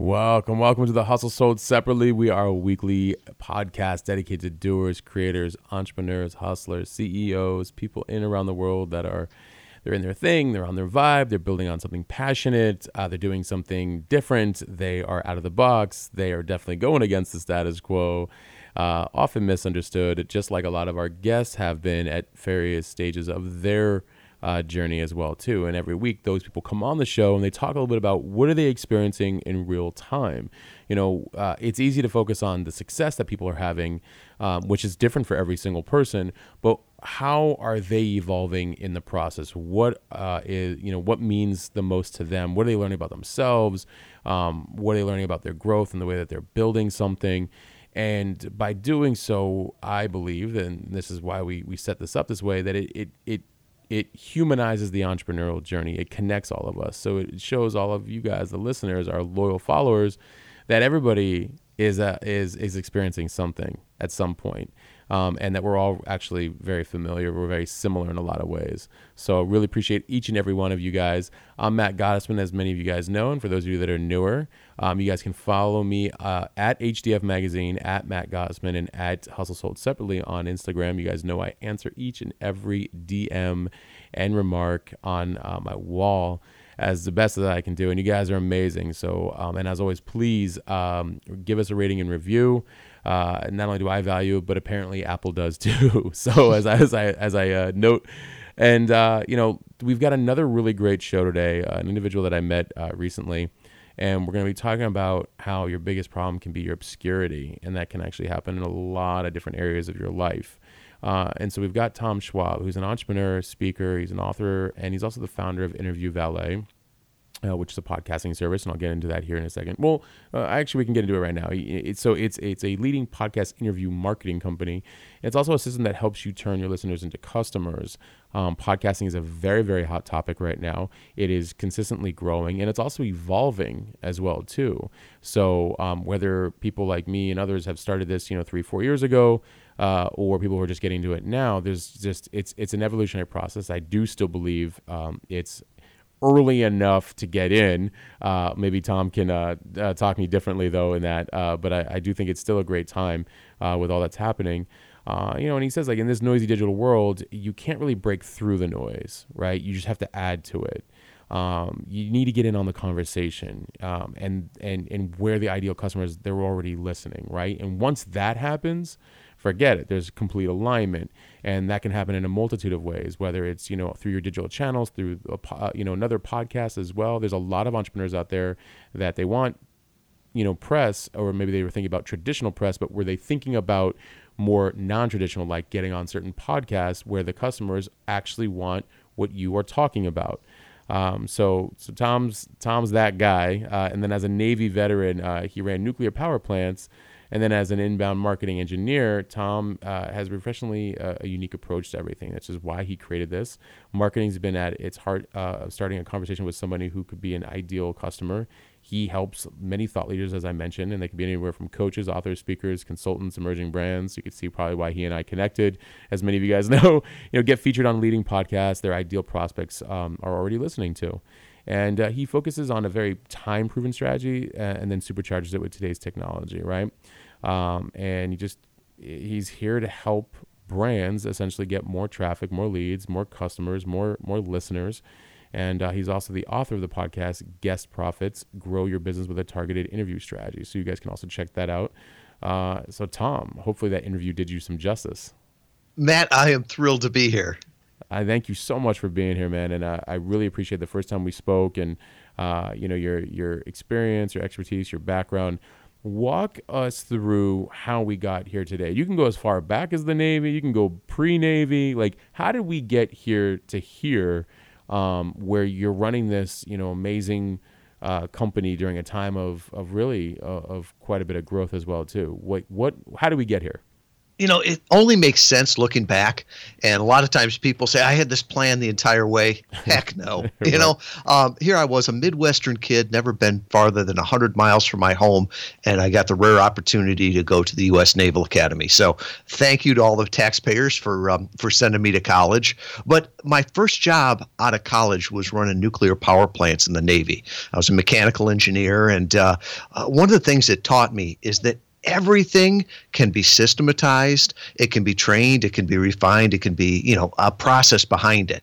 Welcome, welcome to the Hustle Sold Separately. We are a weekly podcast dedicated to doers, creators, entrepreneurs, hustlers, CEOs, people in around the world that are they're in their thing, they're on their vibe, they're building on something passionate, uh, they're doing something different, they are out of the box, they are definitely going against the status quo. Uh, often misunderstood, just like a lot of our guests have been at various stages of their uh, journey as well too. And every week, those people come on the show and they talk a little bit about what are they experiencing in real time. You know, uh, it's easy to focus on the success that people are having, um, which is different for every single person. But how are they evolving in the process? What uh, is you know what means the most to them? What are they learning about themselves? Um, what are they learning about their growth and the way that they're building something? And by doing so, I believe, and this is why we, we set this up this way, that it, it, it it humanizes the entrepreneurial journey. It connects all of us. So it shows all of you guys, the listeners, our loyal followers, that everybody is uh, is is experiencing something at some point, um, and that we're all actually very familiar. We're very similar in a lot of ways. So really appreciate each and every one of you guys. I'm Matt Gottesman, as many of you guys know, and for those of you that are newer, um, you guys can follow me uh, at HDF Magazine, at Matt Gottesman, and at Hustle Sold separately on Instagram. You guys know I answer each and every DM and remark on uh, my wall as the best that I can do. And you guys are amazing. So, um, and as always, please um, give us a rating and review. Uh, not only do I value it, but apparently Apple does too. so as I as I as I uh, note, and uh, you know, we've got another really great show today. Uh, an individual that I met uh, recently. And we're going to be talking about how your biggest problem can be your obscurity, and that can actually happen in a lot of different areas of your life. Uh, and so we've got Tom Schwab, who's an entrepreneur, speaker, he's an author, and he's also the founder of Interview Valet. Uh, which is a podcasting service, and I'll get into that here in a second. Well, uh, actually, we can get into it right now. It's, so it's it's a leading podcast interview marketing company. It's also a system that helps you turn your listeners into customers. Um, podcasting is a very very hot topic right now. It is consistently growing, and it's also evolving as well too. So um, whether people like me and others have started this, you know, three four years ago. Uh, or people who are just getting to it now. There's just it's it's an evolutionary process. I do still believe um, it's early enough to get in. Uh, maybe Tom can uh, uh, talk me differently though in that, uh, but I, I, do think it's still a great time uh, with all that's happening. Uh, you know, and he says like in this noisy digital world, you can't really break through the noise, right? You just have to add to it. Um, you need to get in on the conversation um, and and and where the ideal customers they're already listening, right? And once that happens, forget it. There's complete alignment, and that can happen in a multitude of ways. Whether it's you know through your digital channels, through a, you know another podcast as well. There's a lot of entrepreneurs out there that they want you know press, or maybe they were thinking about traditional press, but were they thinking about more non-traditional, like getting on certain podcasts where the customers actually want what you are talking about. Um, so, so Tom's Tom's that guy, uh, and then as a Navy veteran, uh, he ran nuclear power plants. And then as an inbound marketing engineer, Tom uh, has professionally uh, a unique approach to everything. That's just why he created this. Marketing's been at its heart uh, starting a conversation with somebody who could be an ideal customer. He helps many thought leaders, as I mentioned, and they could be anywhere from coaches, authors, speakers, consultants, emerging brands. You can see probably why he and I connected. As many of you guys know, you know, get featured on leading podcasts. Their ideal prospects um, are already listening to. And uh, he focuses on a very time proven strategy uh, and then supercharges it with today's technology, right? Um, and he just, he's here to help brands essentially get more traffic, more leads, more customers, more, more listeners. And uh, he's also the author of the podcast, Guest Profits Grow Your Business with a Targeted Interview Strategy. So you guys can also check that out. Uh, so, Tom, hopefully that interview did you some justice. Matt, I am thrilled to be here. I thank you so much for being here, man, and uh, I really appreciate the first time we spoke, and uh, you know your your experience, your expertise, your background. Walk us through how we got here today. You can go as far back as the Navy. You can go pre-Navy. Like, how did we get here to here, um, where you're running this, you know, amazing uh, company during a time of of really uh, of quite a bit of growth as well too. What what how do we get here? You know, it only makes sense looking back. And a lot of times people say, I had this plan the entire way. Heck no. you know, um, here I was, a Midwestern kid, never been farther than 100 miles from my home. And I got the rare opportunity to go to the U.S. Naval Academy. So thank you to all the taxpayers for, um, for sending me to college. But my first job out of college was running nuclear power plants in the Navy. I was a mechanical engineer. And uh, uh, one of the things it taught me is that everything can be systematized it can be trained it can be refined it can be you know a process behind it.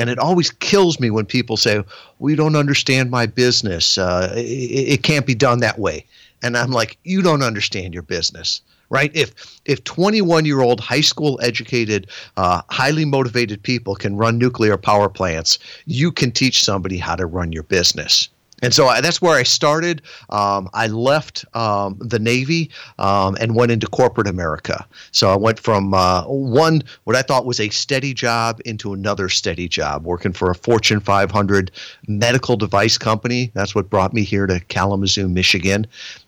And it always kills me when people say we don't understand my business uh, it, it can't be done that way. And i'm like you don't understand your business right? If if 21 year old high school educated uh, highly motivated people can run nuclear power plants you can teach somebody how to run your business and so I, that's where I started. Um, I left um, the Navy um, and went into corporate America. So I went from uh, one, what I thought was a steady job, into another steady job, working for a Fortune 500 medical device company. That's what brought me here to Kalamazoo, Michigan.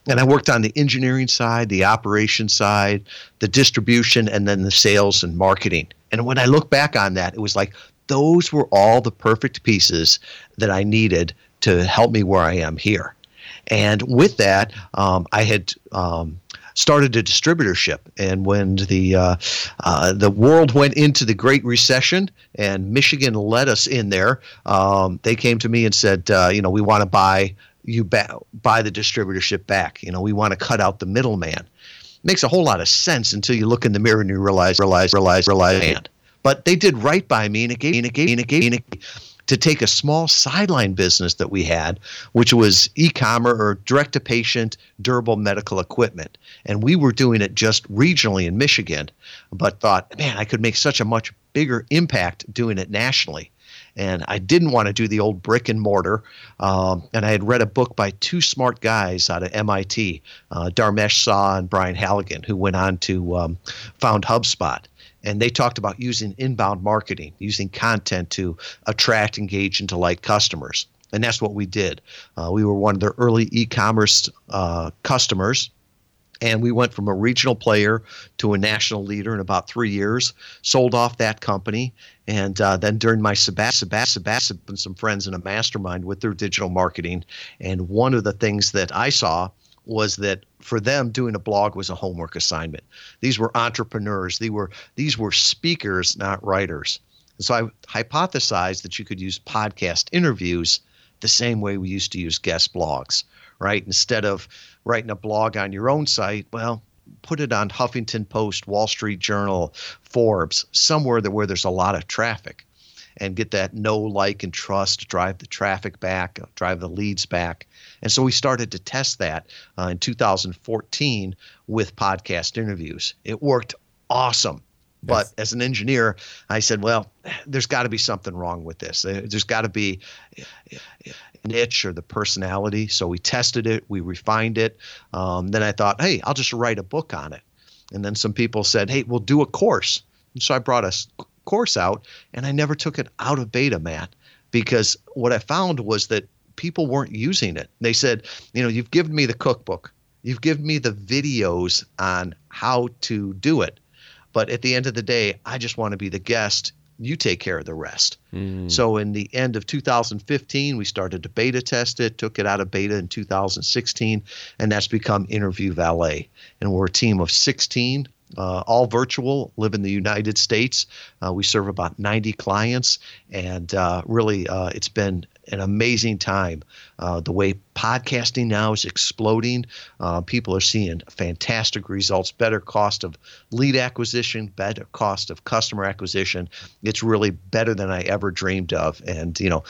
And I worked on the engineering side, the operation side, the distribution, and then the sales and marketing. And when I look back on that, it was like those were all the perfect pieces that I needed to help me where I am here. And with that, um, I had um, started a distributorship. And when the uh, uh, the world went into the Great Recession, and Michigan led us in there, um, they came to me and said, uh, you know, we want to buy you ba- buy the distributorship back. You know, we want to cut out the middleman. Makes a whole lot of sense until you look in the mirror and you realize, realize, realize, realize. But they did right by me, and it gave, and it gave, and it gave, and it gave to take a small sideline business that we had, which was e-commerce or direct to patient durable medical equipment. And we were doing it just regionally in Michigan, but thought, man, I could make such a much bigger impact doing it nationally. And I didn't want to do the old brick and mortar. Um, and I had read a book by two smart guys out of MIT, uh, Dharmesh Shah and Brian Halligan, who went on to um, found HubSpot and they talked about using inbound marketing, using content to attract, engage, and delight customers. And that's what we did. Uh, we were one of their early e commerce uh, customers. And we went from a regional player to a national leader in about three years, sold off that company. And uh, then during my sabbatic, sabbatic, and some friends in a mastermind with their digital marketing. And one of the things that I saw was that for them doing a blog was a homework assignment. These were entrepreneurs. These were these were speakers, not writers. And so I hypothesized that you could use podcast interviews the same way we used to use guest blogs, right? Instead of writing a blog on your own site, well, put it on Huffington Post, Wall Street Journal, Forbes, somewhere that where there's a lot of traffic and get that know, like, and trust, drive the traffic back, drive the leads back. And so we started to test that uh, in 2014 with podcast interviews. It worked awesome. But yes. as an engineer, I said, well, there's got to be something wrong with this. There's got to be an itch or the personality. So we tested it, we refined it. Um, then I thought, hey, I'll just write a book on it. And then some people said, hey, we'll do a course. And so I brought a course out, and I never took it out of beta, Matt, because what I found was that people weren't using it. They said, you know, you've given me the cookbook, you've given me the videos on how to do it. But at the end of the day, I just want to be the guest. You take care of the rest. Mm. So, in the end of 2015, we started to beta test it, took it out of beta in 2016, and that's become Interview Valet. And we're a team of 16 uh, all virtual, live in the United States. Uh, we serve about 90 clients, and uh, really, uh, it's been an amazing time. Uh, the way podcasting now is exploding, uh, people are seeing fantastic results, better cost of lead acquisition, better cost of customer acquisition. It's really better than I ever dreamed of. And, you know,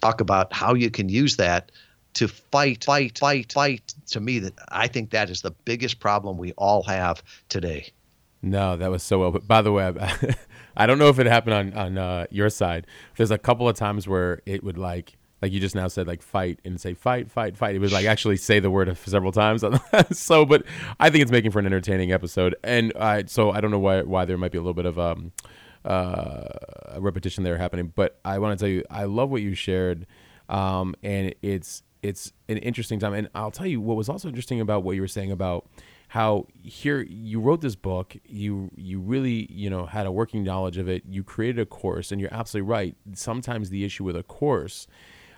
talk about how you can use that to fight, fight, fight, fight. To me, that I think that is the biggest problem we all have today. No, that was so well. But by the way, I, I don't know if it happened on on uh, your side. There's a couple of times where it would like like you just now said like fight and say fight fight fight it was like actually say the word several times so but i think it's making for an entertaining episode and i so i don't know why why there might be a little bit of um uh, repetition there happening but i want to tell you i love what you shared um, and it's it's an interesting time. And I'll tell you what was also interesting about what you were saying about how here you wrote this book you you really you know had a working knowledge of it you created a course and you're absolutely right. Sometimes the issue with a course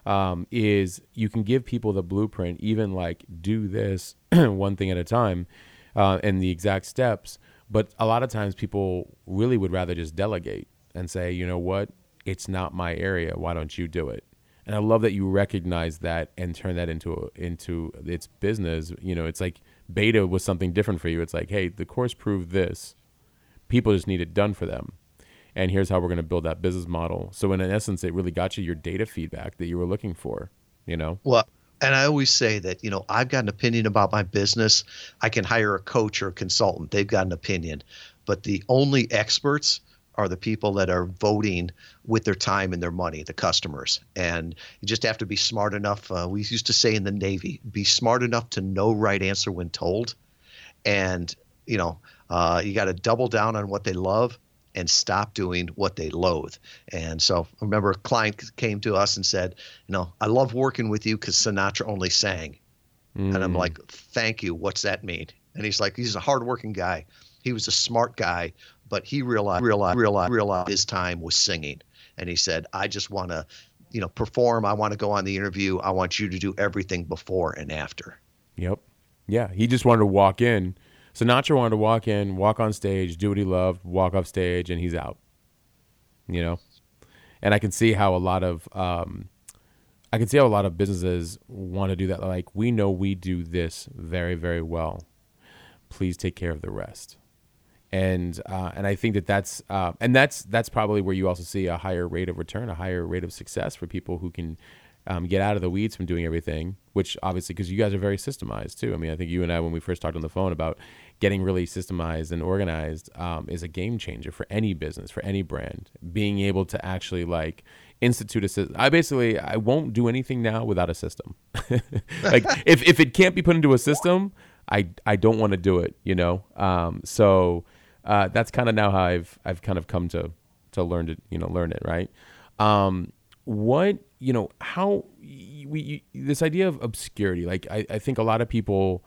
um, is you can give people the blueprint even like do this one thing at a time uh, and the exact steps but a lot of times people really would rather just delegate and say you know what? It's not my area. Why don't you do it? And i love that you recognize that and turn that into into its business. You know it's like beta was something different for you. It's like, hey, the course proved this. People just need it done for them. And here's how we're going to build that business model. So in essence, it really got you your data feedback that you were looking for, you know? Well, and I always say that, you know, I've got an opinion about my business. I can hire a coach or a consultant. They've got an opinion. But the only experts are the people that are voting with their time and their money, the customers. And you just have to be smart enough. Uh, we used to say in the Navy, be smart enough to know right answer when told. And, you know, uh, you got to double down on what they love and stop doing what they loathe. And so I remember a client came to us and said, you know, I love working with you because Sinatra only sang. Mm. And I'm mm. like, thank you. What's that mean? And he's like, he's a hardworking guy. He was a smart guy but he realized realized realized realized his time was singing, and he said, "I just want to." You know, perform. I want to go on the interview. I want you to do everything before and after. Yep. Yeah. He just wanted to walk in. Sinatra wanted to walk in, walk on stage, do what he loved, walk off stage, and he's out. You know, and I can see how a lot of um, I can see how a lot of businesses want to do that. Like we know we do this very very well. Please take care of the rest and uh, and I think that that's uh, and that's that's probably where you also see a higher rate of return, a higher rate of success for people who can um, get out of the weeds from doing everything. Which obviously, because you guys are very systemized too. I mean, I think you and I, when we first talked on the phone about getting really systemized and organized, um, is a game changer for any business, for any brand. Being able to actually like institute a system. I basically I won't do anything now without a system. like if if it can't be put into a system. I, I don't want to do it, you know. Um, so uh, that's kind of now how I've I've kind of come to to learn to you know learn it right. Um, what you know how we this idea of obscurity like I, I think a lot of people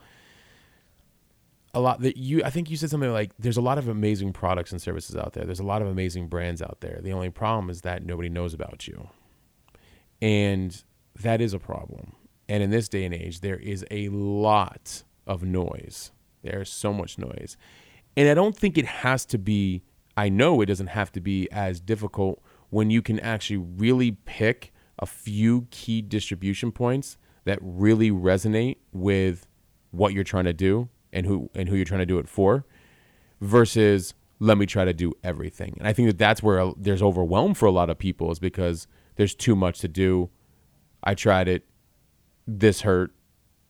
a lot that you I think you said something like there's a lot of amazing products and services out there. There's a lot of amazing brands out there. The only problem is that nobody knows about you. And that is a problem. And in this day and age there is a lot of noise. There's so much noise. And I don't think it has to be, I know it doesn't have to be as difficult when you can actually really pick a few key distribution points that really resonate with what you're trying to do and who and who you're trying to do it for versus let me try to do everything. And I think that that's where there's overwhelm for a lot of people is because there's too much to do. I tried it. This hurt.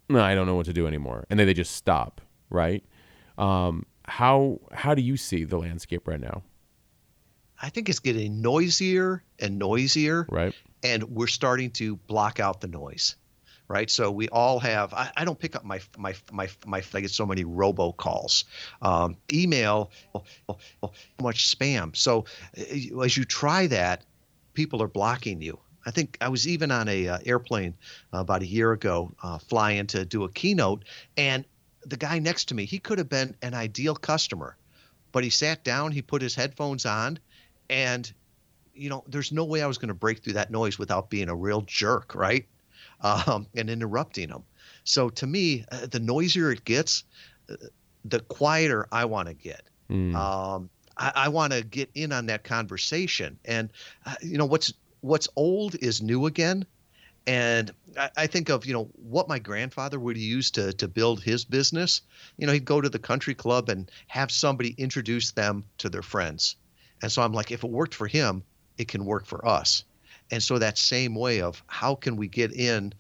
No, I don't know what to do anymore. And then they just stop, right? Um, how how do you see the landscape right now? I think it's getting noisier and noisier. Right. And we're starting to block out the noise. Right. So we all have I, I don't pick up my my my my I get so many robocalls. Um, email much spam. So uh, as you try that, people are blocking you. I think I was even on a uh, airplane uh, about a year ago, uh, flying to do a keynote, and the guy next to me, he could have been an ideal customer, but he sat down, he put his headphones on, and you know, there's no way I was going to break through that noise without being a real jerk, right? Um, and interrupting him. So to me, uh, the noisier it gets, uh, the quieter I want to get. Mm. Um, I, I want to get in on that conversation. And uh, you know, what's what's old is new again. And I, I, think of, you know, what my grandfather would use to to build his business. You know, he'd go to the country club and have somebody introduce them to their friends. And so I'm like, if it worked for him, it can work for us. And so that same way of how can we get in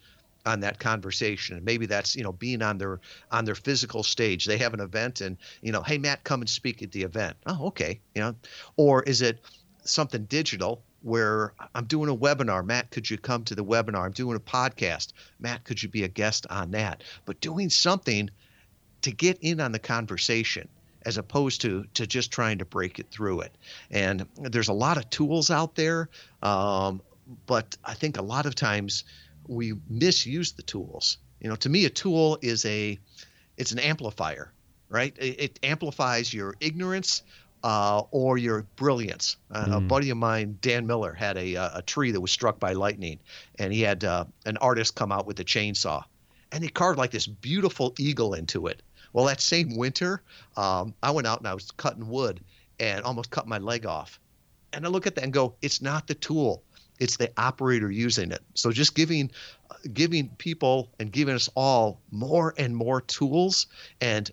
on that conversation and maybe that's you know being on their on their physical stage they have an event and you know hey matt come and speak at the event oh okay you know or is it something digital where I'm doing a webinar. Matt, could you come to the webinar? I'm doing a podcast. Matt, could you be a guest on that? But doing something to get in on the conversation as opposed to to just trying to break it through it. And there's a lot of tools out there, um, but I think a lot of times we misuse the tools. You know, to me, a tool is a it's an amplifier, right? It, it amplifies your ignorance uh, or your brilliance. Uh, mm. A buddy of mine, Dan Miller, had a, uh, a tree that was struck by lightning, and he had uh, an artist come out with a chainsaw, and he carved like this beautiful eagle into it. Well, that same winter, um, I went out and I was cutting wood and almost cut my leg off. And I look at that and go, it's not the tool, it's the operator using it. So just giving giving people and giving us all more and more tools and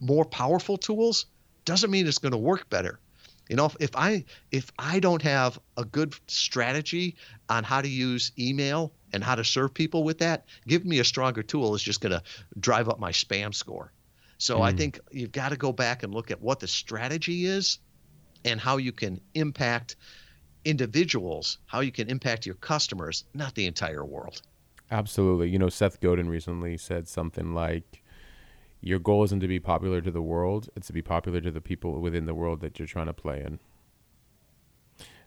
more powerful tools doesn't mean it's going to work better. You know, if, if I if I don't have a good strategy on how to use email and how to serve people with that, give me a stronger tool is just going to drive up my spam score. So mm. I think you've got to go back and look at what the strategy is and how you can impact individuals, how you can impact your customers, not the entire world. Absolutely. You know, Seth Godin recently said something like, your goal isn't to be popular to the world, it's to be popular to the people within the world that you're trying to play in.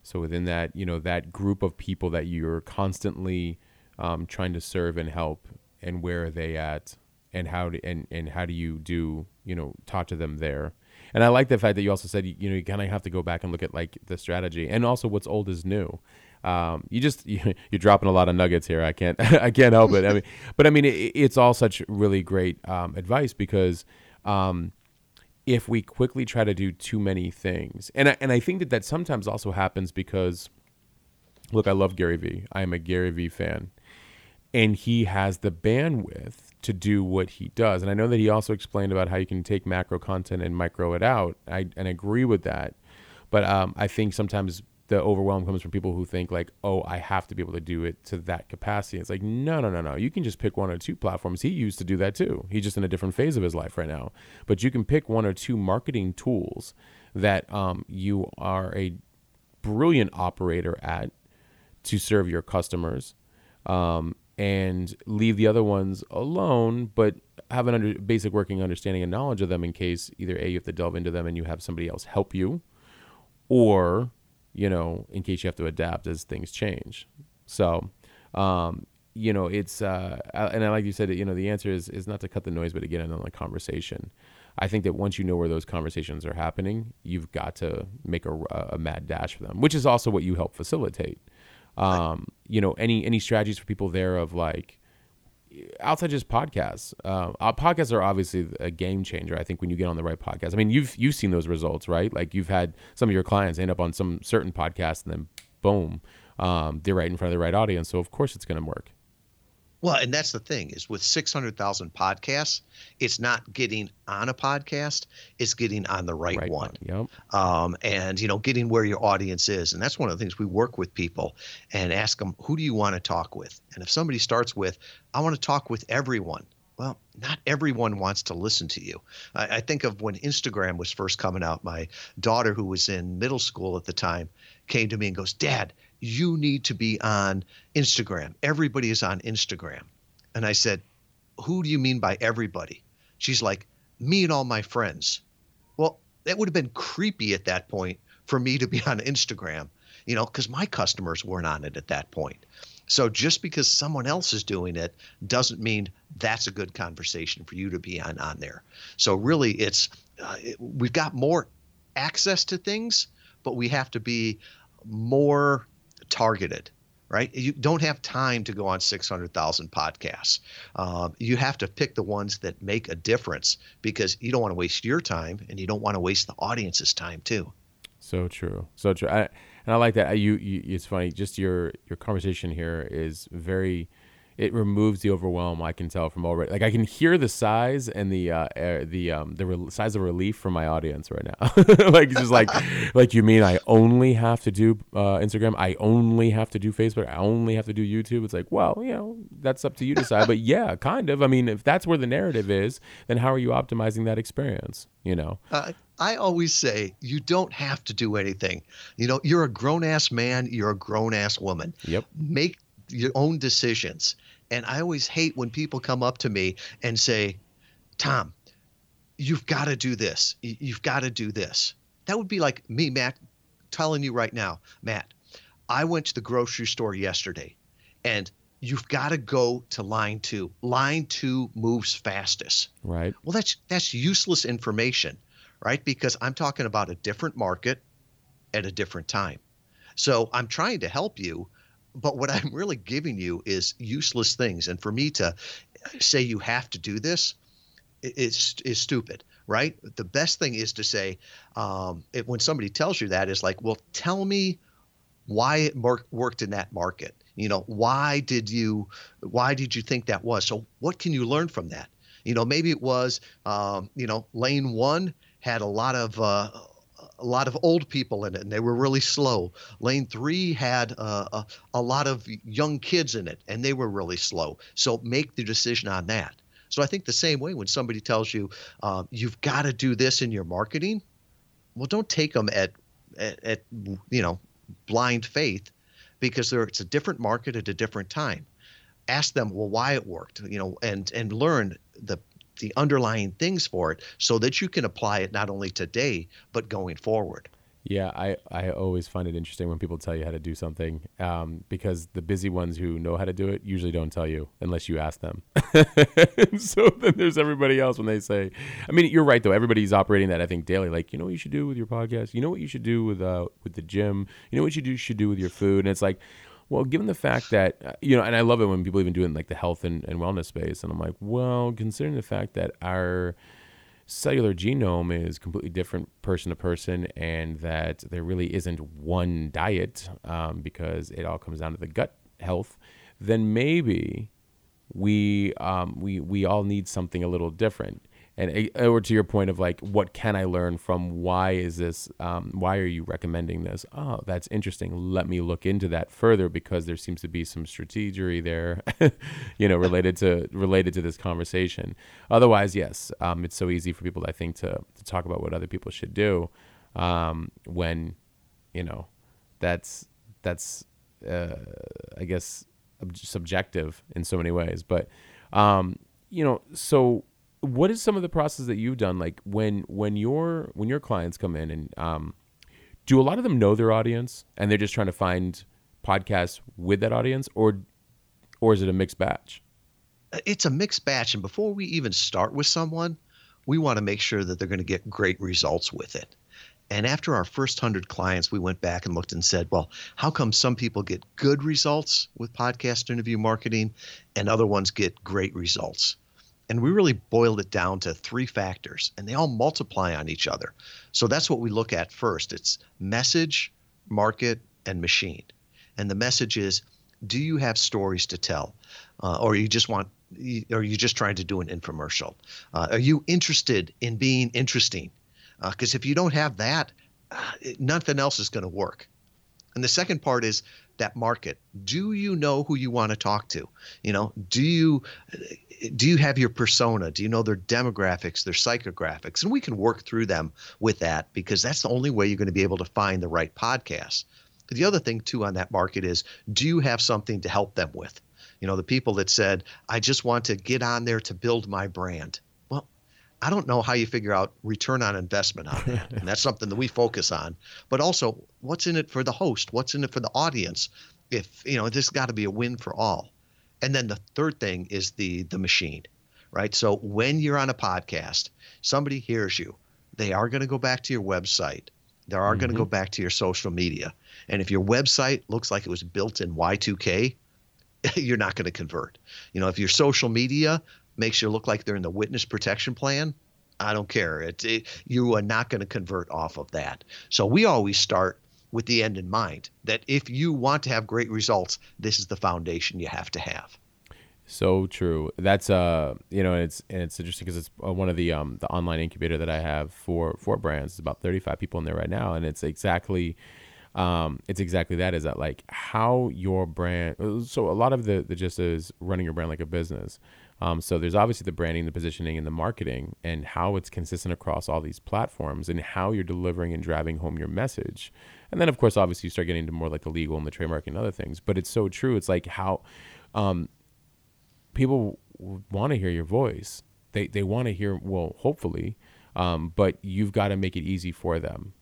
So within that, you know, that group of people that you're constantly um, trying to serve and help, and where are they at, and how do and and how do you do, you know, talk to them there. And I like the fact that you also said you know you kind of have to go back and look at like the strategy and also what's old is new. Um, you just you, are dropping a lot of nuggets here. I can't I can't help it. I mean, but I mean it, it's all such really great um, advice because um, if we quickly try to do too many things, and I, and I think that that sometimes also happens because look, I love Gary Vee. I am a Gary Vee fan, and he has the bandwidth to do what he does. And I know that he also explained about how you can take macro content and micro it out. I and I agree with that. But um, I think sometimes the overwhelm comes from people who think like, oh, I have to be able to do it to that capacity. It's like, no, no, no, no. You can just pick one or two platforms. He used to do that too. He's just in a different phase of his life right now. But you can pick one or two marketing tools that um, you are a brilliant operator at to serve your customers. Um, and leave the other ones alone, but have an under, basic working understanding and knowledge of them in case either A, you have to delve into them and you have somebody else help you, or, you know, in case you have to adapt as things change. So, um, you know, it's, uh, and I like you said, you know, the answer is, is not to cut the noise, but to get in on the conversation. I think that once you know where those conversations are happening, you've got to make a, a mad dash for them, which is also what you help facilitate. Um, you know, any any strategies for people there of like outside just podcasts. Uh, podcasts are obviously a game changer. I think when you get on the right podcast. I mean, you've you've seen those results, right? Like you've had some of your clients end up on some certain podcast, and then boom, um, they're right in front of the right audience. So of course it's going to work. Well, and that's the thing is with 600,000 podcasts, it's not getting on a podcast, it's getting on the right, right one. Yep. Um, and, you know, getting where your audience is. And that's one of the things we work with people and ask them, who do you want to talk with? And if somebody starts with, I want to talk with everyone. Well, not everyone wants to listen to you. I, I think of when Instagram was first coming out, my daughter, who was in middle school at the time, came to me and goes, Dad, you need to be on Instagram. Everybody is on Instagram. And I said, Who do you mean by everybody? She's like, Me and all my friends. Well, that would have been creepy at that point for me to be on Instagram, you know, because my customers weren't on it at that point. So just because someone else is doing it doesn't mean that's a good conversation for you to be on on there. So really, it's uh, we've got more access to things, but we have to be more targeted right? You don't have time to go on 600,000 podcasts. Um, you have to pick the ones that make a difference because you don't want to waste your time and you don't want to waste the audience's time too. So true. So true. I, and I like that. You, you, it's funny. Just your, your conversation here is very, it removes the overwhelm. I can tell from already. Like I can hear the size and the uh, the um, the re- size of relief from my audience right now. like just like like you mean I only have to do uh, Instagram. I only have to do Facebook. I only have to do YouTube. It's like well, you know, that's up to you to decide. but yeah, kind of. I mean, if that's where the narrative is, then how are you optimizing that experience? You know. Uh, I always say you don't have to do anything. You know, you're a grown ass man. You're a grown ass woman. Yep. Make your own decisions. And I always hate when people come up to me and say, Tom, you've got to do this. You've got to do this. That would be like me, Matt, telling you right now, Matt, I went to the grocery store yesterday and you've got to go to line two. Line two moves fastest. Right. Well, that's that's useless information, right? Because I'm talking about a different market at a different time. So I'm trying to help you, but what I'm really giving you is useless things. And for me to say you have to do this is is stupid, right? The best thing is to say um, it, when somebody tells you that is like, well, tell me why it worked in that market you know why did you why did you think that was so what can you learn from that you know maybe it was um, you know lane one had a lot of uh, a lot of old people in it and they were really slow. Lane three had uh, a, a lot of young kids in it and they were really slow. So make the decision on that. So i think the same way when somebody tells you uh, you've got to do this in your marketing well don't take them at, at, at you know blind faith because there, it's a different market at a different time. Ask them, well, why it worked, you know, and and learn the the underlying things for it so that you can apply it not only today but going forward. Yeah, I, I always find it interesting when people tell you how to do something um, because the busy ones who know how to do it usually don't tell you unless you ask them. so then there's everybody else when they say, I mean, you're right though. Everybody's operating that I think daily. Like, you know what you should do with your podcast. You know what you should do with uh with the gym. You know what you do should do with your food. And it's like, well, given the fact that uh, you know, and I love it when people even do it in like the health and, and wellness space, and I'm like, well, considering the fact that our cellular genome is completely different person to person and that there really isn't one diet um, because it all comes down to the gut health, then maybe we um, we we all need something a little different and or to your point of like what can i learn from why is this um, why are you recommending this? Oh that's interesting. Let me look into that further because there seems to be some strategy there you know related to related to this conversation. Otherwise yes um, it's so easy for people i think to, to talk about what other people should do um, when you know that's that's uh, i guess subjective in so many ways. But um, you know so what is some of the process that you've done like when when your when your clients come in and um, do a lot of them know their audience and they're just trying to find podcasts with that audience or or is it a mixed batch? It's a mixed batch and before we even start with someone we want to make sure that they're going to get great results with it. And after our first 100 clients we went back and looked and said well how come some people get good results with podcast interview marketing and other ones get great results and we really boiled it down to three factors, and they all multiply on each other. So that's what we look at first it's message, market, and machine. And the message is do you have stories to tell? Uh, or you just want, or you just trying to do an infomercial? Uh, are you interested in being interesting? Because uh, if you don't have that, uh, nothing else is going to work. And the second part is that market. Do you know who you want to talk to? You know, do you do you have your persona? Do you know their demographics, their psychographics? And we can work through them with that because that's the only way you're going to be able to find the right podcast. The other thing too on that market is do you have something to help them with? You know, the people that said, I just want to get on there to build my brand. I don't know how you figure out return on investment on that. and that's something that we focus on. But also, what's in it for the host? What's in it for the audience? If, you know, this got to be a win for all. And then the third thing is the the machine, right? So when you're on a podcast, somebody hears you, they are going to go back to your website. They are mm-hmm. going to go back to your social media. And if your website looks like it was built in Y2K, you're not going to convert. You know, if your social media makes you look like they're in the witness protection plan, I don't care. It, it you are not going to convert off of that. So we always start with the end in mind that if you want to have great results, this is the foundation you have to have. So true. That's uh, you know, it's and it's interesting because it's uh, one of the um the online incubator that I have for for brands. It's about thirty five people in there right now, and it's exactly, um, it's exactly that. Is that like how your brand? So a lot of the the gist is running your brand like a business. Um, so there's obviously the branding, the positioning, and the marketing, and how it's consistent across all these platforms, and how you're delivering and driving home your message. And then, of course, obviously, you start getting into more like the legal and the trademark and other things. But it's so true. It's like how um, people want to hear your voice. They they want to hear well, hopefully, um, but you've got to make it easy for them.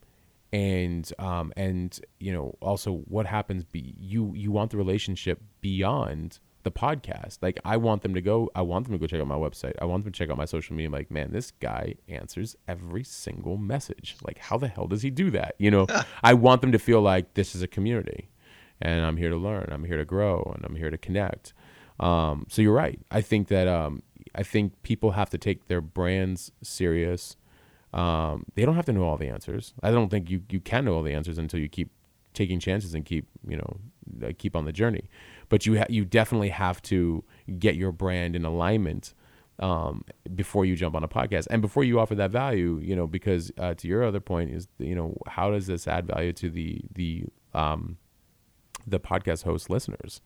And um, and you know also what happens. Be, you you want the relationship beyond the podcast. Like I want them to go. I want them to go check out my website. I want them to check out my social media. I'm like, man, this guy answers every single message. Like, how the hell does he do that? You know, I want them to feel like this is a community, and I'm here to learn. I'm here to grow, and I'm here to connect. Um, so you're right. I think that um, I think people have to take their brands serious. Um, they don't have to know all the answers. I don't think you you can know all the answers until you keep taking chances and keep you know keep on the journey. But you ha- you definitely have to get your brand in alignment um, before you jump on a podcast and before you offer that value. You know, because uh, to your other point is you know how does this add value to the the um, the podcast host listeners?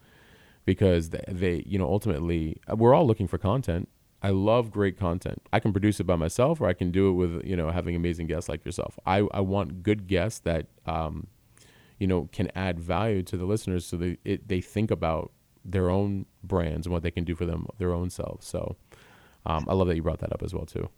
Because they, they you know ultimately we're all looking for content. I love great content. I can produce it by myself, or I can do it with you know having amazing guests like yourself. I, I want good guests that um, you know can add value to the listeners so they it, they think about their own brands and what they can do for them their own selves. So um, i love that you brought that up as well too.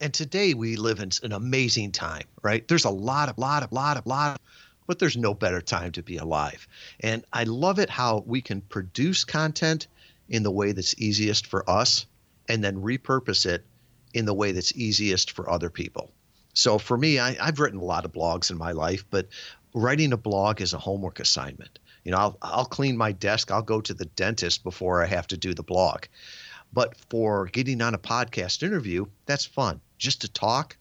And today we live in an amazing time right? There's a lot of lot of lot of lot of, but there's no better time to be alive. And i love it how we can produce content in the way that's easiest for us and then repurpose it in the way that's easiest for other people. So for me I, i've written a lot of blogs in my life but writing a blog is a homework assignment. You know, I'll, I'll clean my desk, I'll go to the dentist before I have to do the blog. But for getting on a podcast interview, that's fun just to talk.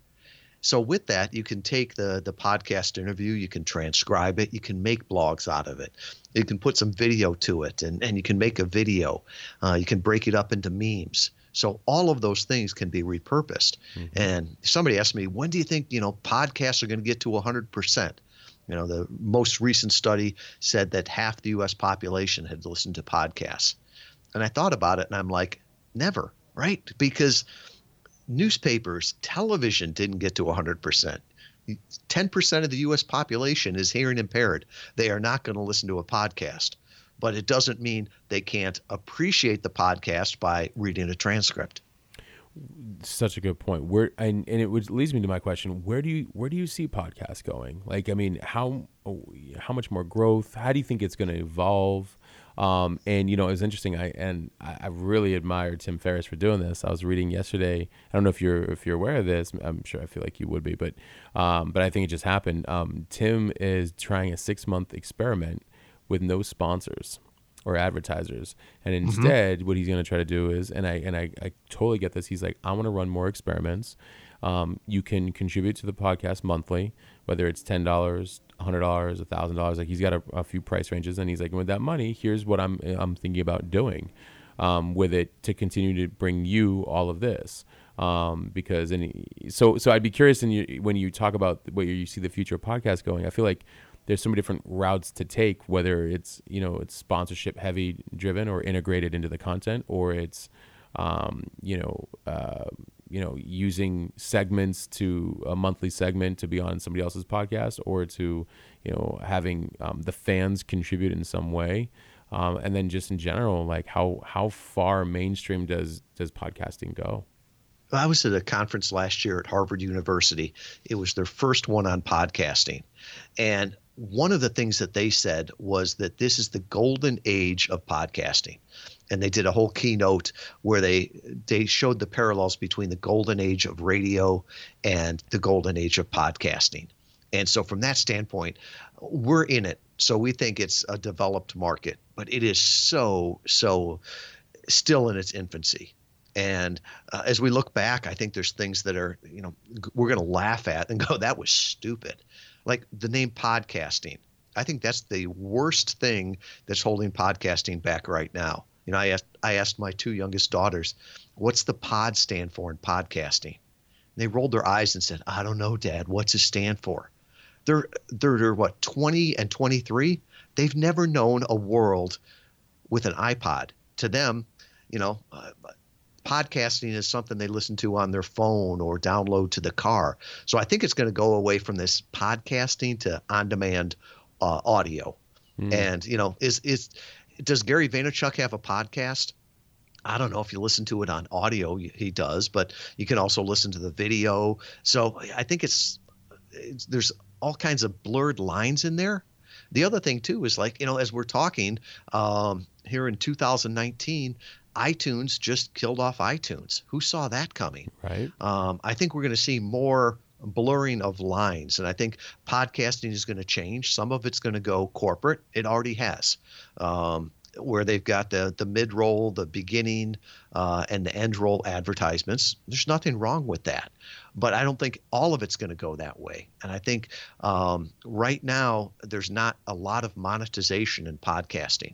So with that, you can take the the podcast interview, you can transcribe it, you can make blogs out of it, you can put some video to it, and and you can make a video. Uh, you can break it up into memes. So all of those things can be repurposed. Mm-hmm. And somebody asked me, when do you think you know podcasts are going to get to 100 percent? You know, the most recent study said that half the U.S. population had listened to podcasts. And I thought about it and I'm like, never, right? Because newspapers, television didn't get to 100%. 10% of the U.S. population is hearing impaired. They are not going to listen to a podcast. But it doesn't mean they can't appreciate the podcast by reading a transcript such a good point. Where and, and it would leads me to my question: Where do you where do you see podcasts going? Like, I mean, how how much more growth? How do you think it's going to evolve? Um, and you know, it's interesting. I and I, I really admire Tim Ferriss for doing this. I was reading yesterday. I don't know if you're if you're aware of this. I'm sure I feel like you would be, but um, but I think it just happened. Um, Tim is trying a six month experiment with no sponsors or advertisers. And mm-hmm. instead, mm-hmm. what he's going to try to do is, and I and I, I totally get this. He's like, I want to run more experiments. Um, you can contribute to the podcast monthly, whether it's ten dollars, hundred dollars, a thousand dollars. Like he's got a, a, few price ranges, and he's like, with that money, here's what I'm I'm thinking about doing um, with it to continue to bring you all of this. Um, because and so so I'd be curious in you, when you talk about where you see the future of podcast going. I feel like there's so many different routes to take whether it's you know it's sponsorship heavy driven or integrated into the content or it's um, you know uh, you know using segments to a monthly segment to be on somebody else's podcast or to you know having um, the fans contribute in some way um, and then just in general like how how far mainstream does does podcasting go I was at a conference last year at Harvard University. It was their first one on podcasting. And one of the things that they said was that this is the golden age of podcasting. And they did a whole keynote where they they showed the parallels between the golden age of radio and the golden age of podcasting. And so from that standpoint we're in it. So we think it's a developed market but it is so so still in its infancy. And uh, as we look back i think there's things that are you know we're going to laugh at and go that was stupid like the name podcasting. I think that's the worst thing that's holding podcasting back right now. You know, I asked I asked my two youngest daughters, "What's the pod stand for in podcasting?" And they rolled their eyes and said, "I don't know, Dad. What's it stand for?" They're they're, they're what 20 and 23. They've never known a world with an iPod. To them, you know, uh, podcasting is something they listen to on their phone or download to the car. So I think it's going to go away from this podcasting to on-demand uh, audio. Mm. And you know, is is does Gary Vaynerchuk have a podcast? I don't know if you listen to it on audio, he does, but you can also listen to the video. So I think it's, it's there's all kinds of blurred lines in there. the other thing too is like you know as we're talking um, here in 2019 iTunes just killed off iTunes. Who saw that coming? Right. Um, I think we're going to see more blurring of lines, and I think podcasting is going to change. Some of it's going to go corporate. It already has. Um, where they've got the the mid roll, the beginning, uh, and the end roll advertisements. There's nothing wrong with that, but I don't think all of it's going to go that way. And I think um, right now there's not a lot of monetization in podcasting,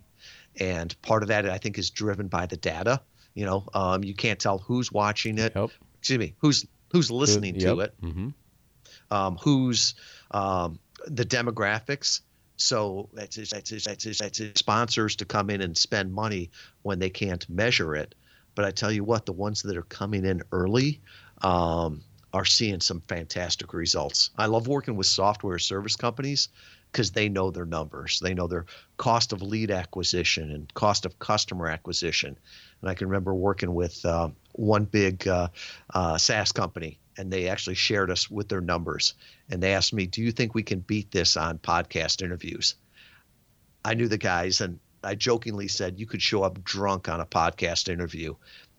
and part of that I think is driven by the data. You know, um, you can't tell who's watching it. Yep. Excuse me, who's who's listening Yep. to it, Mm-hmm. um, who's um, the demographics. So that's his, that's his, that's his, that's his sponsors to come in and spend money when they can't measure it. But I tell you what, the ones that are coming in early um, are seeing some fantastic results. I love working with software service companies because they know their numbers. They know their cost of lead acquisition and cost of customer acquisition. And I can remember working with uh, one big uh, uh, SaaS company, and they actually shared us with their numbers. And they asked me, "Do you think we can beat this on podcast interviews?" I knew the guys, and I jokingly said, "You could show up drunk on a podcast interview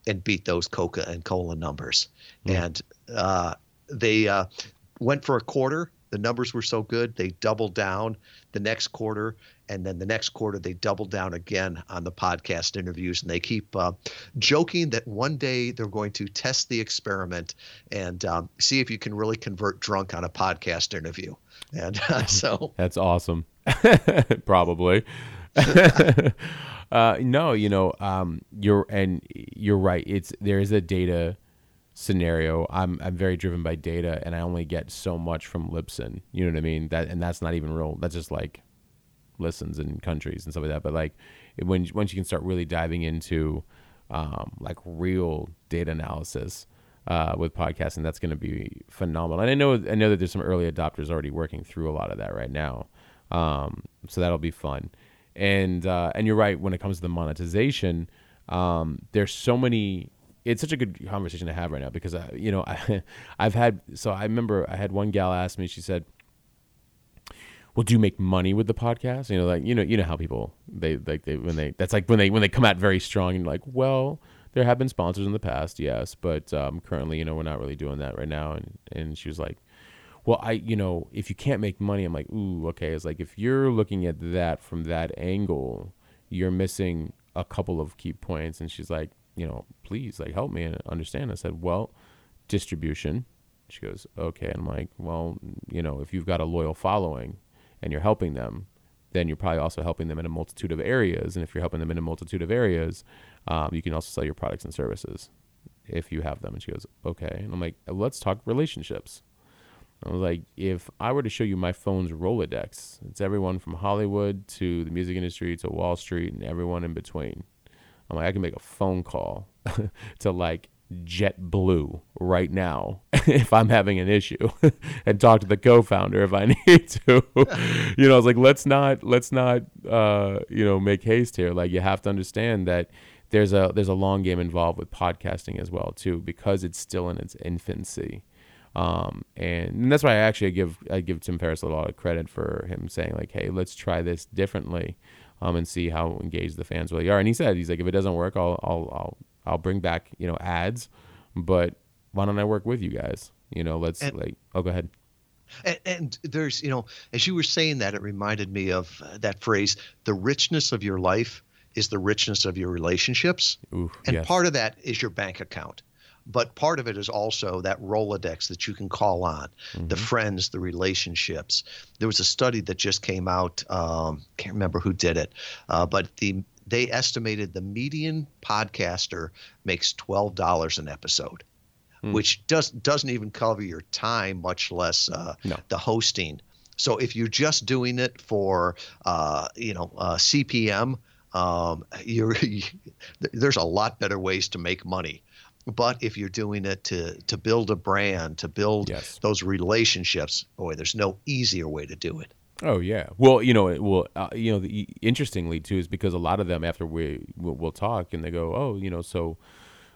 and beat those Coca and Cola numbers." And uh, they uh, went for a quarter. The numbers were so good, they doubled down the next quarter, and then the next quarter they doubled down again on the podcast interviews. And they keep uh, joking that one day they're going to test the experiment and um, see if you can really convert drunk on a podcast interview. And uh, so, That's awesome. Probably. uh, no, you know, um, you're and you're right. It's there is a data scenario. I'm I'm very driven by data, and I only get so much from Libsyn. You know what I mean? That and that's not even real. That's just like listens in countries and stuff like that. But like when once you can start really diving into um, like real data analysis uh, with podcasting, that's going to be phenomenal. And I know I know that there's some early adopters already working through a lot of that right now. Um, so that'll be fun. And uh, and you're right when it comes to the monetization. Um, there's so many. It's such a good conversation to have right now because uh, you know I, I've had so I remember I had one gal ask me. She said, well, do you make money with the podcast? You know, like you know, you know how people they like they when they that's like when they when they come out very strong and like, well, there have been sponsors in the past, yes, but um, currently, you know, we're not really doing that right now. And and she was like, well, I you know, if you can't make money, I'm like, ooh, okay. It's like if you're looking at that from that angle, you're missing a couple of key points. And she's like, you know, please like help me and understand. I said, well, distribution. She goes, okay. And I'm like, well, you know, if you've got a loyal following and you're helping them, then you're probably also helping them in a multitude of areas. And if you're helping them in a multitude of areas, um, you can also sell your products and services if you have them. And she goes, okay. And I'm like, let's talk relationships. I was like, if I were to show you my phone's Rolodex, it's everyone from Hollywood to the music industry to Wall Street and everyone in between. I'm like, I can make a phone call to like JetBlue right now if I'm having an issue and talk to the co-founder if I need to. you know, I was like, let's not let's not uh, you know make haste here. Like you have to understand that there's a there's a long game involved with podcasting as well too because it's still in its infancy. Um, and, and that's why I actually give I give Tim Ferriss a lot of credit for him saying like, hey, let's try this differently, um, and see how engaged the fans really are. And he said he's like, if it doesn't work, I'll I'll I'll I'll bring back you know ads, but why don't I work with you guys? You know, let's And- like oh go ahead. and, and there's, you know, as you were saying that, it reminded me of uh, that phrase the richness of your life is the richness of your relationships. Ooh, And yes. part of that is your bank account. But part of it is also that Rolodex that you can call on, the friends, the relationships. There was a study that just came out. Um, can't remember who did it, uh, but the they estimated the median podcaster makes twelve dollars an episode, which does doesn't even cover your time, much less uh, No. the hosting. So if you're just doing it for uh, you know uh, CPM, um, you're there's a lot better ways to make money. But if you're doing it to to build a brand, to build Yes. those relationships, boy, there's no easier way to do it. Oh yeah. Well, you know, well, uh, you know, the, interestingly too is because a lot of them after we we'll, we'll talk and they go, oh, you know, so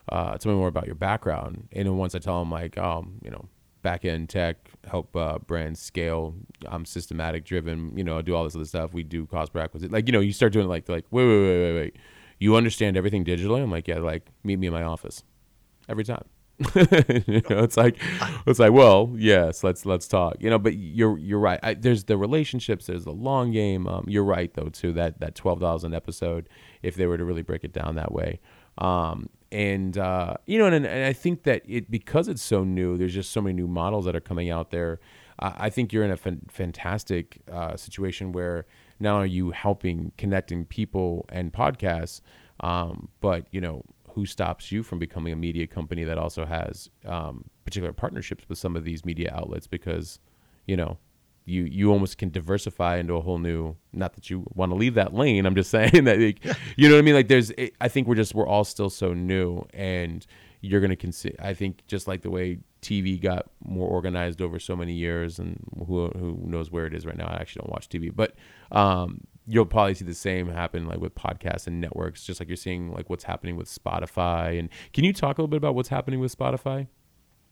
uh, tell me more about your background. And then once I tell them like, um, you know, back end tech, help uh, brands scale. I'm systematic driven. You know, do all this other stuff. We do cost per acquisition. Like you know, you start doing like like wait wait wait wait wait. You understand everything digitally? I'm like yeah. Like meet me in my office every time. you know, it's like it's like well yes let's let's talk you know but you're you're right I, there's the relationships there's the long game um, you're right though too that that 12,000 episode if they were to really break it down that way um, and uh, you know, and, and I think that it because it's so new, there's just so many new models that are coming out there. I think you're in a fan- fantastic uh, situation where now are you helping connecting people and podcasts, um, but you know who stops you from becoming a media company that also has um, particular partnerships with some of these media outlets because you know you you almost can diversify into a whole new not that you want to leave that lane i'm just saying that like, you know what i mean? Like there's i think we're just we're all still so new and you're going to consider i think just like the way tv got more organized over so many years and who who knows where it is right now i actually don't watch tv but um, you'll probably see the same happen like with podcasts and networks just like you're seeing like what's happening with spotify and can you talk a little bit about what's happening with spotify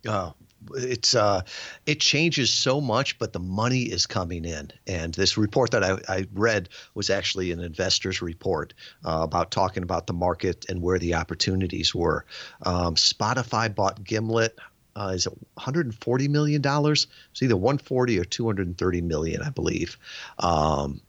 uh, it's uh, it changes so much, but the money is coming in. And this report that I, I read was actually an investor's report uh, about talking about the market and where the opportunities were. Um, Spotify bought Gimlet. Uh, is it 140 million dollars? It's either 140 or 230 million, I believe, um,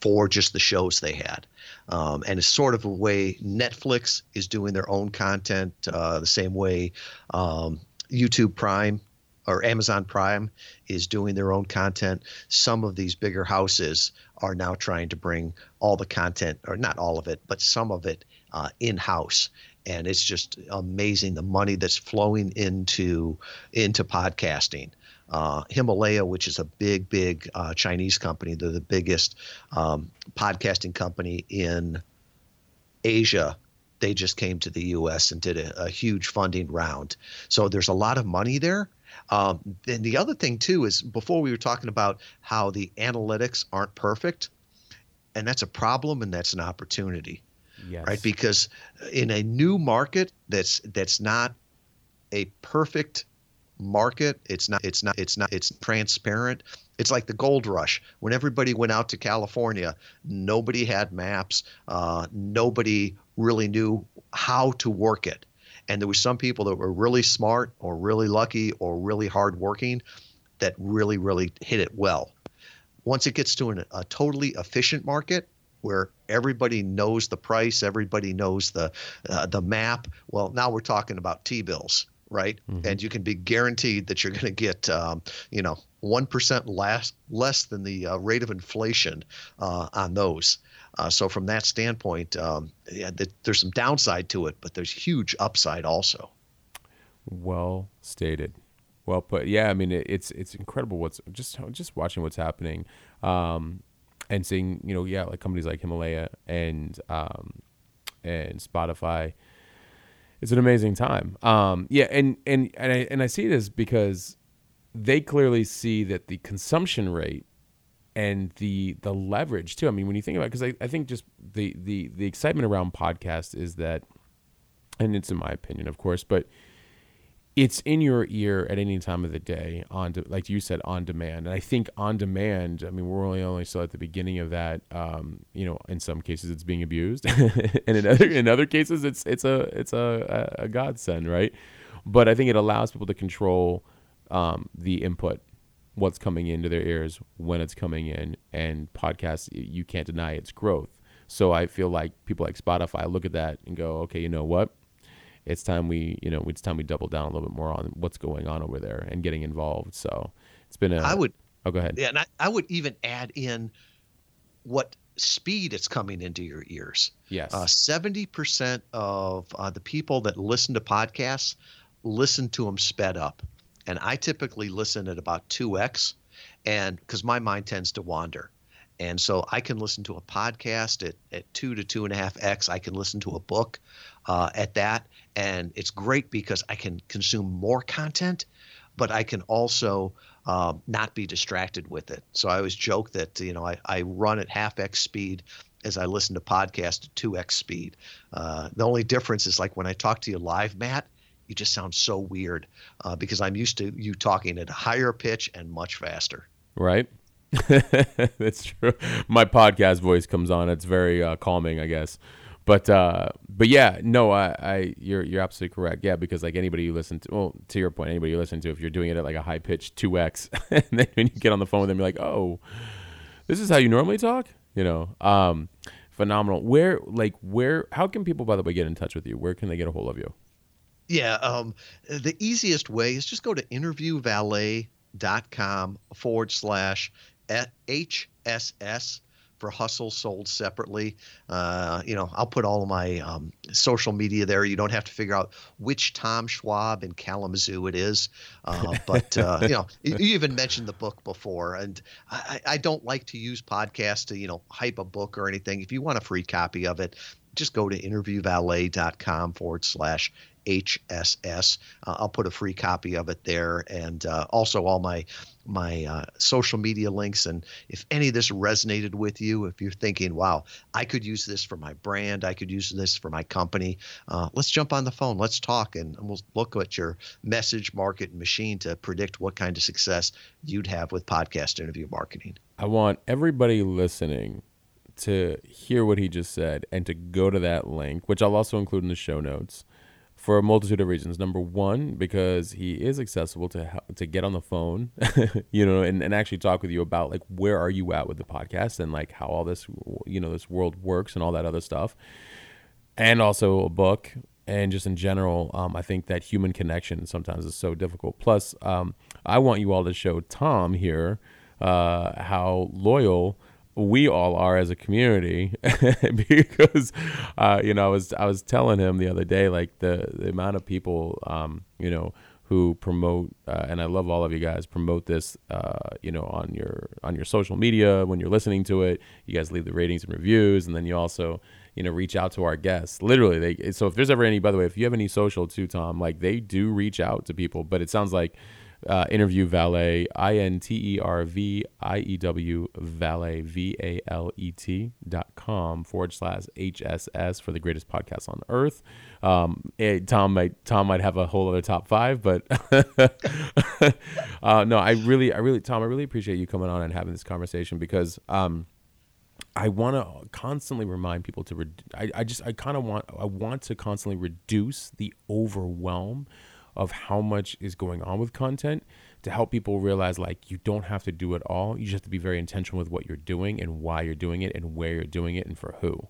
for just the shows they had. Um, and it's sort of a way Netflix is doing their own content uh, the same way um, YouTube Prime or Amazon Prime is doing their own content. Some of these bigger houses are now trying to bring all the content, or not all of it, but some of it uh, in house. And it's just amazing the money that's flowing into into podcasting. Uh, Himalaya, which is a big, big uh, Chinese company, they're the biggest um, podcasting company in Asia they just came to the U.S. and did a, a huge funding round. So there's a lot of money there. Um, and the other thing too is before we were talking about how the analytics aren't perfect, and that's a problem and that's an opportunity, yes. right? Because in a new market that's that's not a perfect market, it's not it's not it's not it's transparent. It's like the gold rush. When everybody went out to California, nobody had maps. Uh, nobody really knew how to work it. And there were some people that were really smart or really lucky or really hardworking that really, really hit it well. Once it gets to an, a totally efficient market where everybody knows the price, everybody knows the uh, the map. Well, now we're talking about T-bills, right? Mm-hmm. And you can be guaranteed that you're going to get, um, you know, one percent less less than the uh, rate of inflation uh, on those. Uh, so from that standpoint, um, yeah, the, there's some downside to it, but there's huge upside also. Well stated. Well put. Yeah, I mean it, it's it's incredible what's just just watching what's happening, um, and seeing you know yeah like companies like Himalaya and um, and Spotify. It's an amazing time. Um, yeah, and and and I and I see this because they clearly see that the consumption rate and the the leverage too. I mean, when you think about it, because I, I think just the the the excitement around podcast is that, and it's in my opinion, of course, but it's in your ear at any time of the day on de- like you said on demand. And i think on demand i mean we're only only still at the beginning of that um, you know in some cases it's being abused. And in other in other cases it's it's a it's a, a godsend right? But i think it allows people to control um, the input what's coming into their ears when it's coming in and podcasts you can't deny its growth. So i feel like people like spotify look at that and go okay you know what it's time we you know it's time we double down a little bit more on what's going on over there and getting involved so it's been a i would oh go ahead yeah and i, I would even add in what speed it's coming into your ears yes uh, 70% of uh, the people that listen to podcasts listen to them sped up and I typically listen at about 2x and because my mind tends to wander. And so I can listen to a podcast at, at two to two and a half X. I can listen to a book uh, at that. And it's great because I can consume more content, but I can also uh, not be distracted with it. So I always joke that, you know, I, I run at half X speed as I listen to podcasts at 2X speed. Uh, the only difference is like when I talk to you live, Matt, you just sound so weird uh, because I'm used to you talking at a higher pitch and much faster. Right. That's true. My podcast voice comes on. It's very uh, calming, I guess. But uh, but yeah, no, I, I you're you're absolutely correct. Yeah, because like anybody you listen to, well, to your point, anybody you listen to, if you're doing it at like a high pitch two x, and then when you get on the phone with them, you're like, oh, this is how you normally talk, you know. Um, phenomenal. Where like where? How can people, by the way, get in touch with you? Where can they get a hold of you? Yeah, um, the easiest way is just go to interviewvalet.com forward slash HSS for Hustle sold separately. Uh, you know, I'll put all of my um, social media there. You don't have to figure out which Tom Schwab in Kalamazoo it is. Uh, but, uh, you know, you even mentioned the book before. And I, I don't like to use podcasts to, you know, hype a book or anything. If you want a free copy of it, just go to interviewvalet.com forward slash HSS. Uh, I'll put a free copy of it there, and uh, also all my my uh, social media links. And if any of this resonated with you, if you're thinking, "Wow, I could use this for my brand, I could use this for my company," uh, let's jump on the phone, let's talk, and we'll look at your message, market, machine to predict what kind of success you'd have with podcast interview marketing. I want everybody listening to hear what he just said and to go to that link, which I'll also include in the show notes for a multitude of reasons. Number one, because he is accessible to to get on the phone, you know, and, and actually talk with you about like where are you at with the podcast and like how all this you know this world works and all that other stuff, and also a book and just in general, um, I think that human connection sometimes is so difficult. Plus, um, I want you all to show Tom here uh, how loyal we all are as a community because uh, you know I was I was telling him the other day like the, the amount of people um, you know who promote uh, and I love all of you guys promote this uh, you know on your on your social media when you're listening to it. You guys leave the ratings and reviews and then you also you know reach out to our guests. Literally they so if there's ever any by the way if you have any social too Tom like they do reach out to people but it sounds like uh, interview valet, I N T E R V I E W valet, V A L E T dot com forward slash HSS for the greatest podcast on earth. Um, it, eh, Tom might Tom might have a whole other top five, but uh, no, I really, I really, Tom, I really appreciate you coming on and having this conversation because. Um, I want to constantly remind people to. Re- I, I just I kind of want I want to constantly reduce the overwhelm of how much is going on with content to help people realize like you don't have to do it all. You just have to be very intentional with what you're doing and why you're doing it and where you're doing it and for who.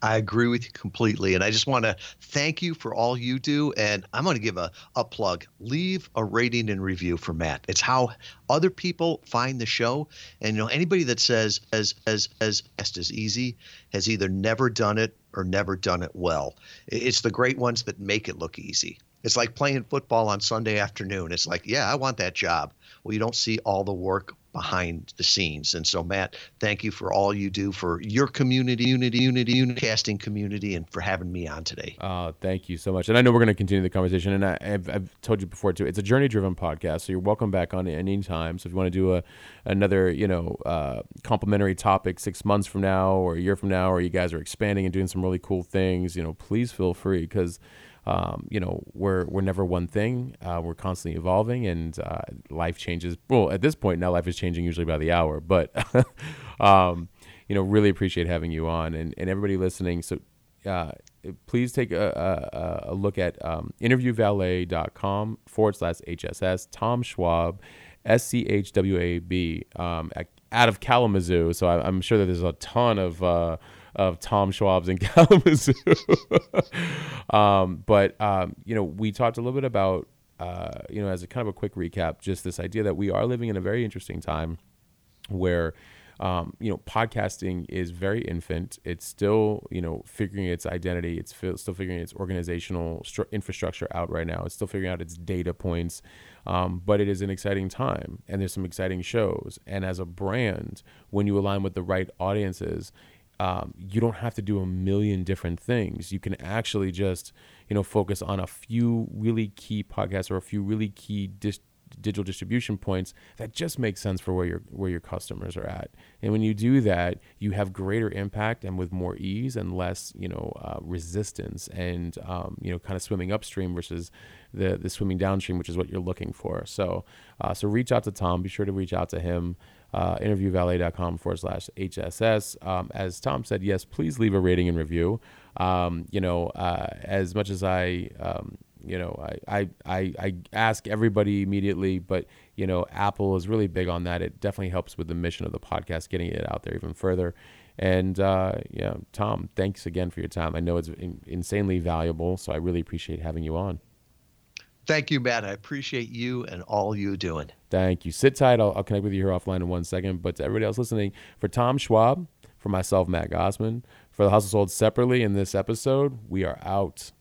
I agree with you completely. And I just want to thank you for all you do. And I'm going to give a, a plug. Leave a rating and review for Matt. It's how other people find the show. And you know, anybody that says as as as best as easy has either never done it or never done it well. It's the great ones that make it look easy. It's like playing football on Sunday afternoon. It's like, yeah, I want that job. Well, you don't see all the work behind the scenes. And so, Matt, thank you for all you do for your community, unity, unity, unity casting community, and for having me on today. Uh, thank you so much. And I know we're going to continue the conversation. And I, have I've told you before too, it's a journey-driven podcast, so you're welcome back on any time. So if you want to do a another, you know, uh, complimentary topic six months from now or a year from now, or you guys are expanding and doing some really cool things, you know, please feel free because um, you know, we're we're never one thing. Uh, we're constantly evolving, and uh, life changes. Well, at this point now, life is changing usually by the hour. But um, you know, really appreciate having you on, and and everybody listening. So. Uh, please take a, a, a look at um, interviewvalet.com forward slash HSS. Tom Schwab, S C H W A B, um, out of Kalamazoo. So I, am sure that there's a ton of uh, of Tom Schwab's in Kalamazoo. um, but um, you know, we talked a little bit about uh, you know, as a kind of a quick recap, just this idea that we are living in a very interesting time where um, you know, podcasting is very infant. It's still, you know, figuring its identity. It's still figuring its organizational stru- infrastructure out right now. It's still figuring out its data points. Um, but it is an exciting time, and there's some exciting shows. And as a brand, when you align with the right audiences, um, you don't have to do a million different things. You can actually just, you know, focus on a few really key podcasts or a few really key dis- digital distribution points that just make sense for where your where your customers are at. And when you do that, you have greater impact and with more ease and less, you know, uh, resistance and um, you know, kind of swimming upstream versus the the swimming downstream, which is what you're looking for. So, uh, so reach out to Tom. Be sure to reach out to him. Uh, interviewvalet.com forward slash HSS. Um, as Tom said, yes, please leave a rating and review. Um, you know, uh, as much as I, um, you know, I, I, I, I ask everybody immediately, but you know, Apple is really big on that. It definitely helps with the mission of the podcast, getting it out there even further. And uh, yeah, Tom, thanks again for your time. I know it's in, insanely valuable, so I really appreciate having you on. Thank you, Matt. I appreciate you and all you doing. Thank you. Sit tight. I'll, I'll connect with you here offline in one second. But to everybody else listening, for Tom Schwab, for myself, Matt Gossman, for the Hustle Sold separately in this episode, we are out.